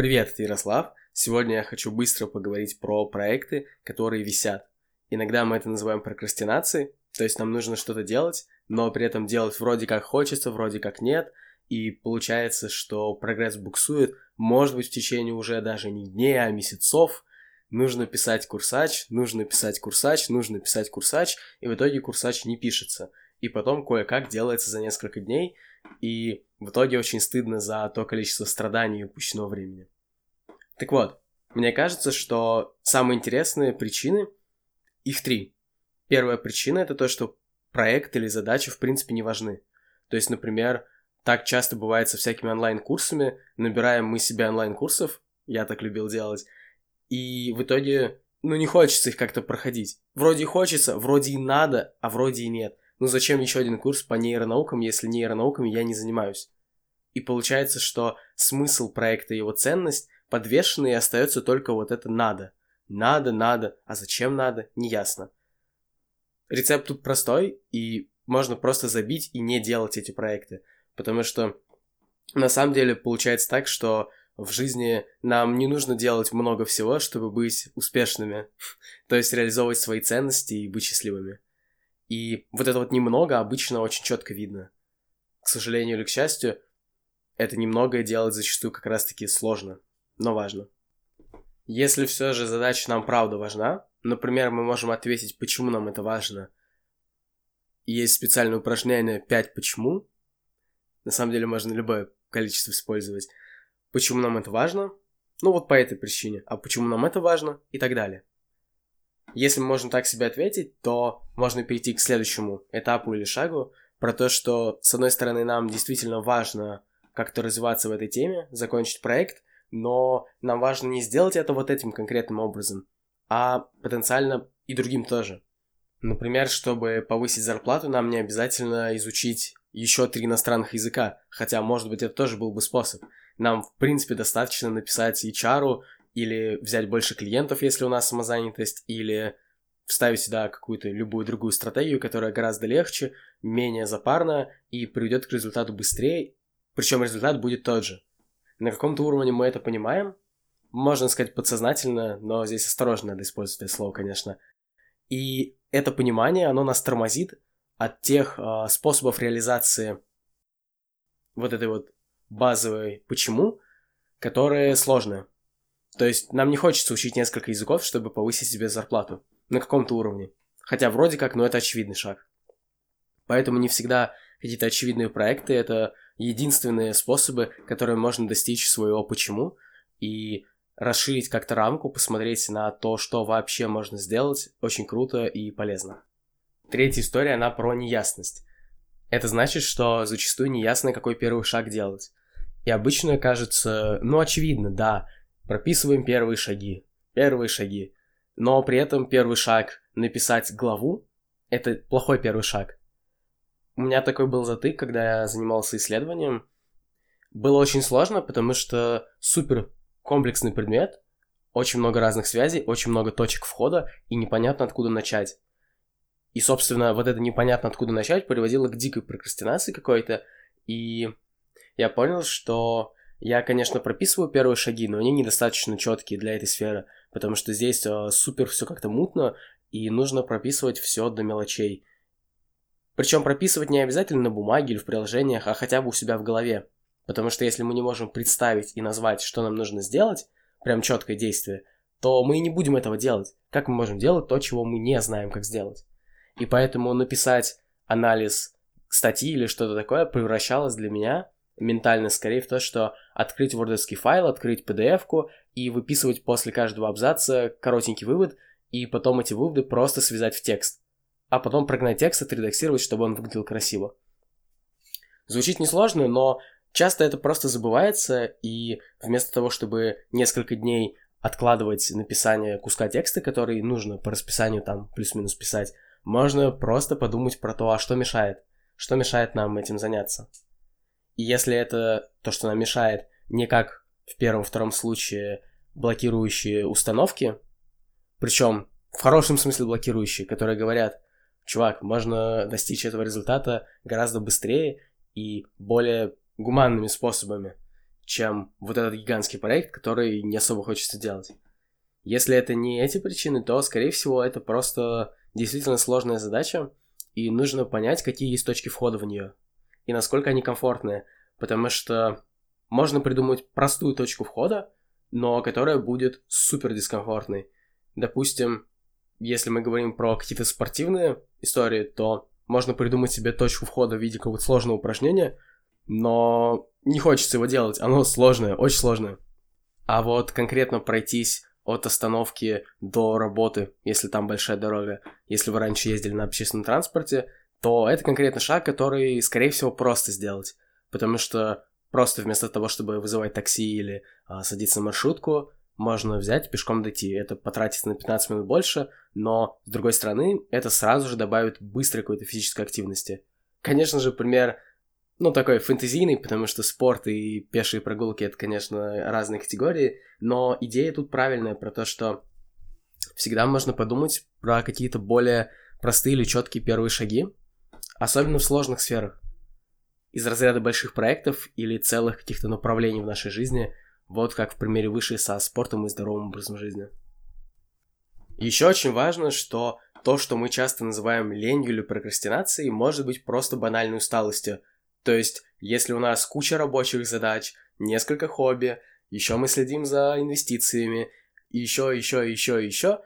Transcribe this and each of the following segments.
Привет, это Ярослав. Сегодня я хочу быстро поговорить про проекты, которые висят. Иногда мы это называем прокрастинацией, то есть нам нужно что-то делать, но при этом делать вроде как хочется, вроде как нет, и получается, что прогресс буксует, может быть, в течение уже даже не дней, а месяцев. Нужно писать курсач, нужно писать курсач, нужно писать курсач, и в итоге курсач не пишется. И потом кое-как делается за несколько дней, и в итоге очень стыдно за то количество страданий и упущенного времени. Так вот, мне кажется, что самые интересные причины, их три. Первая причина это то, что проект или задача в принципе не важны. То есть, например, так часто бывает со всякими онлайн-курсами, набираем мы себе онлайн-курсов, я так любил делать, и в итоге, ну, не хочется их как-то проходить. Вроде хочется, вроде и надо, а вроде и нет. Ну, зачем еще один курс по нейронаукам, если нейронауками я не занимаюсь? И получается, что смысл проекта и его ценность подвешены и остается только вот это «надо». Надо, надо, а зачем надо, неясно. Рецепт тут простой, и можно просто забить и не делать эти проекты. Потому что на самом деле получается так, что в жизни нам не нужно делать много всего, чтобы быть успешными. То есть реализовывать свои ценности и быть счастливыми. И вот это вот немного обычно очень четко видно. К сожалению или к счастью, это немногое делать зачастую как раз-таки сложно, но важно. Если все же задача нам правда важна, например, мы можем ответить, почему нам это важно. есть специальное упражнение 5 почему. На самом деле можно любое количество использовать. Почему нам это важно? Ну вот по этой причине. А почему нам это важно? И так далее. Если можем так себе ответить, то можно перейти к следующему этапу или шагу про то, что, с одной стороны, нам действительно важно как-то развиваться в этой теме, закончить проект, но нам важно не сделать это вот этим конкретным образом, а потенциально и другим тоже. Например, чтобы повысить зарплату, нам не обязательно изучить еще три иностранных языка, хотя, может быть, это тоже был бы способ. Нам, в принципе, достаточно написать HR или взять больше клиентов, если у нас самозанятость, или вставить сюда какую-то любую другую стратегию, которая гораздо легче, менее запарна и приведет к результату быстрее причем результат будет тот же. На каком-то уровне мы это понимаем, можно сказать подсознательно, но здесь осторожно надо использовать это слово, конечно. И это понимание, оно нас тормозит от тех э, способов реализации вот этой вот базовой «почему», которые сложные. То есть нам не хочется учить несколько языков, чтобы повысить себе зарплату на каком-то уровне. Хотя вроде как, но это очевидный шаг. Поэтому не всегда какие-то очевидные проекты — это единственные способы, которые можно достичь своего почему и расширить как-то рамку, посмотреть на то, что вообще можно сделать, очень круто и полезно. Третья история, она про неясность. Это значит, что зачастую неясно, какой первый шаг делать. И обычно кажется, ну очевидно, да, прописываем первые шаги, первые шаги. Но при этом первый шаг написать главу – это плохой первый шаг. У меня такой был затык, когда я занимался исследованием. Было очень сложно, потому что супер комплексный предмет, очень много разных связей, очень много точек входа, и непонятно, откуда начать. И, собственно, вот это непонятно, откуда начать, приводило к дикой прокрастинации какой-то, и я понял, что я, конечно, прописываю первые шаги, но они недостаточно четкие для этой сферы, потому что здесь э, супер все как-то мутно, и нужно прописывать все до мелочей. Причем прописывать не обязательно на бумаге или в приложениях, а хотя бы у себя в голове. Потому что если мы не можем представить и назвать, что нам нужно сделать, прям четкое действие, то мы и не будем этого делать. Как мы можем делать то, чего мы не знаем, как сделать? И поэтому написать анализ статьи или что-то такое превращалось для меня ментально скорее в то, что открыть вордовский файл, открыть PDF-ку и выписывать после каждого абзаца коротенький вывод, и потом эти выводы просто связать в текст а потом прогнать текст, отредактировать, чтобы он выглядел красиво. Звучит несложно, но часто это просто забывается, и вместо того, чтобы несколько дней откладывать написание куска текста, который нужно по расписанию там плюс-минус писать, можно просто подумать про то, а что мешает, что мешает нам этим заняться. И если это то, что нам мешает, не как в первом-втором случае блокирующие установки, причем в хорошем смысле блокирующие, которые говорят, чувак, можно достичь этого результата гораздо быстрее и более гуманными способами, чем вот этот гигантский проект, который не особо хочется делать. Если это не эти причины, то, скорее всего, это просто действительно сложная задача, и нужно понять, какие есть точки входа в нее, и насколько они комфортные, потому что можно придумать простую точку входа, но которая будет супер дискомфортной. Допустим, если мы говорим про какие-то спортивные истории, то можно придумать себе точку входа в виде какого-то сложного упражнения, но не хочется его делать, оно сложное, очень сложное. А вот конкретно пройтись от остановки до работы, если там большая дорога, если вы раньше ездили на общественном транспорте, то это конкретно шаг, который, скорее всего, просто сделать. Потому что просто вместо того, чтобы вызывать такси или а, садиться в маршрутку, можно взять пешком дойти. Это потратится на 15 минут больше, но, с другой стороны, это сразу же добавит быстрой какой-то физической активности. Конечно же, пример, ну, такой фэнтезийный, потому что спорт и пешие прогулки — это, конечно, разные категории, но идея тут правильная про то, что всегда можно подумать про какие-то более простые или четкие первые шаги, особенно в сложных сферах. Из разряда больших проектов или целых каких-то направлений в нашей жизни — вот как в примере выше со спортом и здоровым образом жизни. Еще очень важно, что то, что мы часто называем ленью или прокрастинацией, может быть просто банальной усталостью. То есть, если у нас куча рабочих задач, несколько хобби, еще мы следим за инвестициями, еще, еще, еще, еще,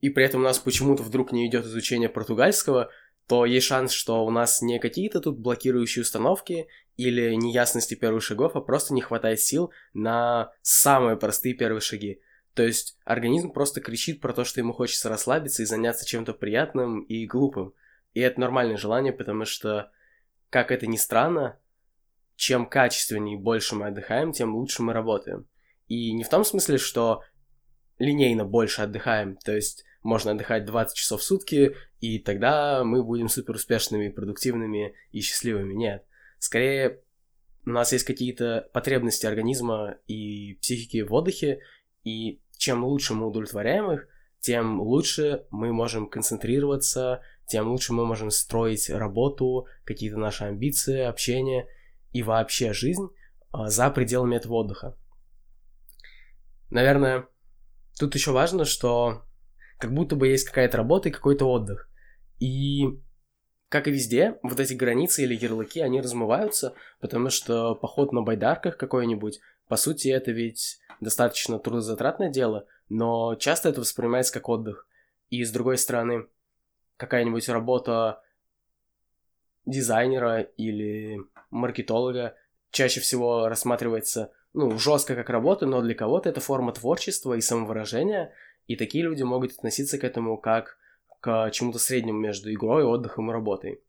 и при этом у нас почему-то вдруг не идет изучение португальского, то есть шанс, что у нас не какие-то тут блокирующие установки или неясности первых шагов, а просто не хватает сил на самые простые первые шаги. То есть организм просто кричит про то, что ему хочется расслабиться и заняться чем-то приятным и глупым. И это нормальное желание, потому что, как это ни странно, чем качественнее и больше мы отдыхаем, тем лучше мы работаем. И не в том смысле, что линейно больше отдыхаем, то есть можно отдыхать 20 часов в сутки, и тогда мы будем супер успешными, продуктивными и счастливыми. Нет. Скорее, у нас есть какие-то потребности организма и психики в отдыхе, и чем лучше мы удовлетворяем их, тем лучше мы можем концентрироваться, тем лучше мы можем строить работу, какие-то наши амбиции, общение и вообще жизнь а, за пределами этого отдыха. Наверное, тут еще важно, что как будто бы есть какая-то работа и какой-то отдых. И как и везде, вот эти границы или ярлыки, они размываются, потому что поход на байдарках какой-нибудь, по сути, это ведь достаточно трудозатратное дело, но часто это воспринимается как отдых. И с другой стороны, какая-нибудь работа дизайнера или маркетолога чаще всего рассматривается ну, жестко как работа, но для кого-то это форма творчества и самовыражения, и такие люди могут относиться к этому как к чему-то среднему между игрой, отдыхом и работой.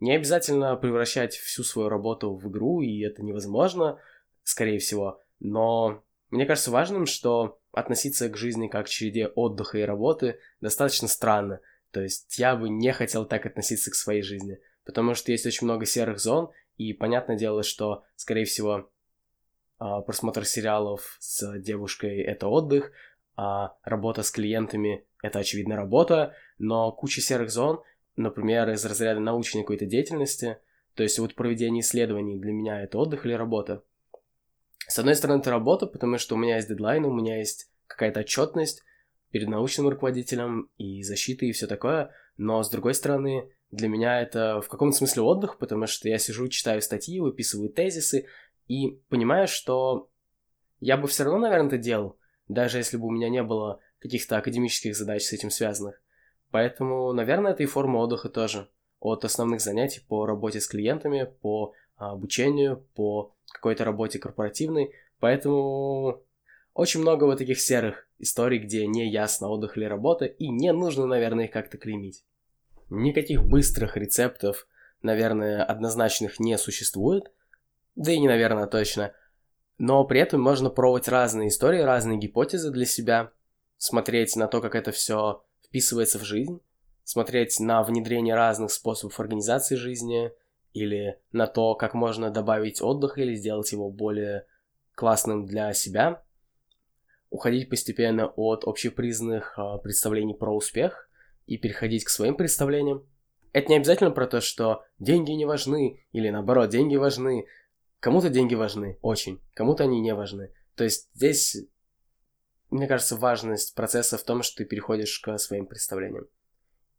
Не обязательно превращать всю свою работу в игру, и это невозможно, скорее всего, но мне кажется важным, что относиться к жизни как к череде отдыха и работы достаточно странно. То есть я бы не хотел так относиться к своей жизни, потому что есть очень много серых зон, и понятное дело, что, скорее всего, а, просмотр сериалов с девушкой — это отдых, а работа с клиентами — это, очевидно, работа, но куча серых зон, например, из разряда научной какой-то деятельности, то есть вот проведение исследований для меня — это отдых или работа. С одной стороны, это работа, потому что у меня есть дедлайн, у меня есть какая-то отчетность перед научным руководителем и защита и все такое, но с другой стороны, для меня это в каком-то смысле отдых, потому что я сижу, читаю статьи, выписываю тезисы, и понимаю, что я бы все равно, наверное, это делал, даже если бы у меня не было каких-то академических задач с этим связанных. Поэтому, наверное, это и форма отдыха тоже. От основных занятий по работе с клиентами, по а, обучению, по какой-то работе корпоративной. Поэтому очень много вот таких серых историй, где не ясно отдых или работа, и не нужно, наверное, их как-то клеймить. Никаких быстрых рецептов, наверное, однозначных не существует, да и не, наверное, точно. Но при этом можно пробовать разные истории, разные гипотезы для себя, смотреть на то, как это все вписывается в жизнь, смотреть на внедрение разных способов организации жизни. Или на то, как можно добавить отдых или сделать его более классным для себя, уходить постепенно от общепризнанных э, представлений про успех и переходить к своим представлениям. Это не обязательно про то, что деньги не важны, или наоборот, деньги важны, Кому-то деньги важны, очень, кому-то они не важны. То есть здесь, мне кажется, важность процесса в том, что ты переходишь к своим представлениям.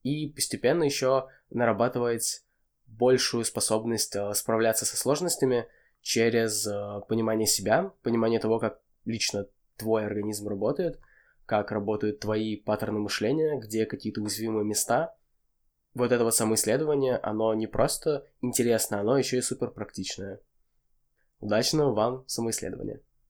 И постепенно еще нарабатывать большую способность э, справляться со сложностями через э, понимание себя, понимание того, как лично твой организм работает, как работают твои паттерны мышления, где какие-то уязвимые места. Вот это вот самоисследование, оно не просто интересно, оно еще и супер практичное. Удачного вам самоисследования!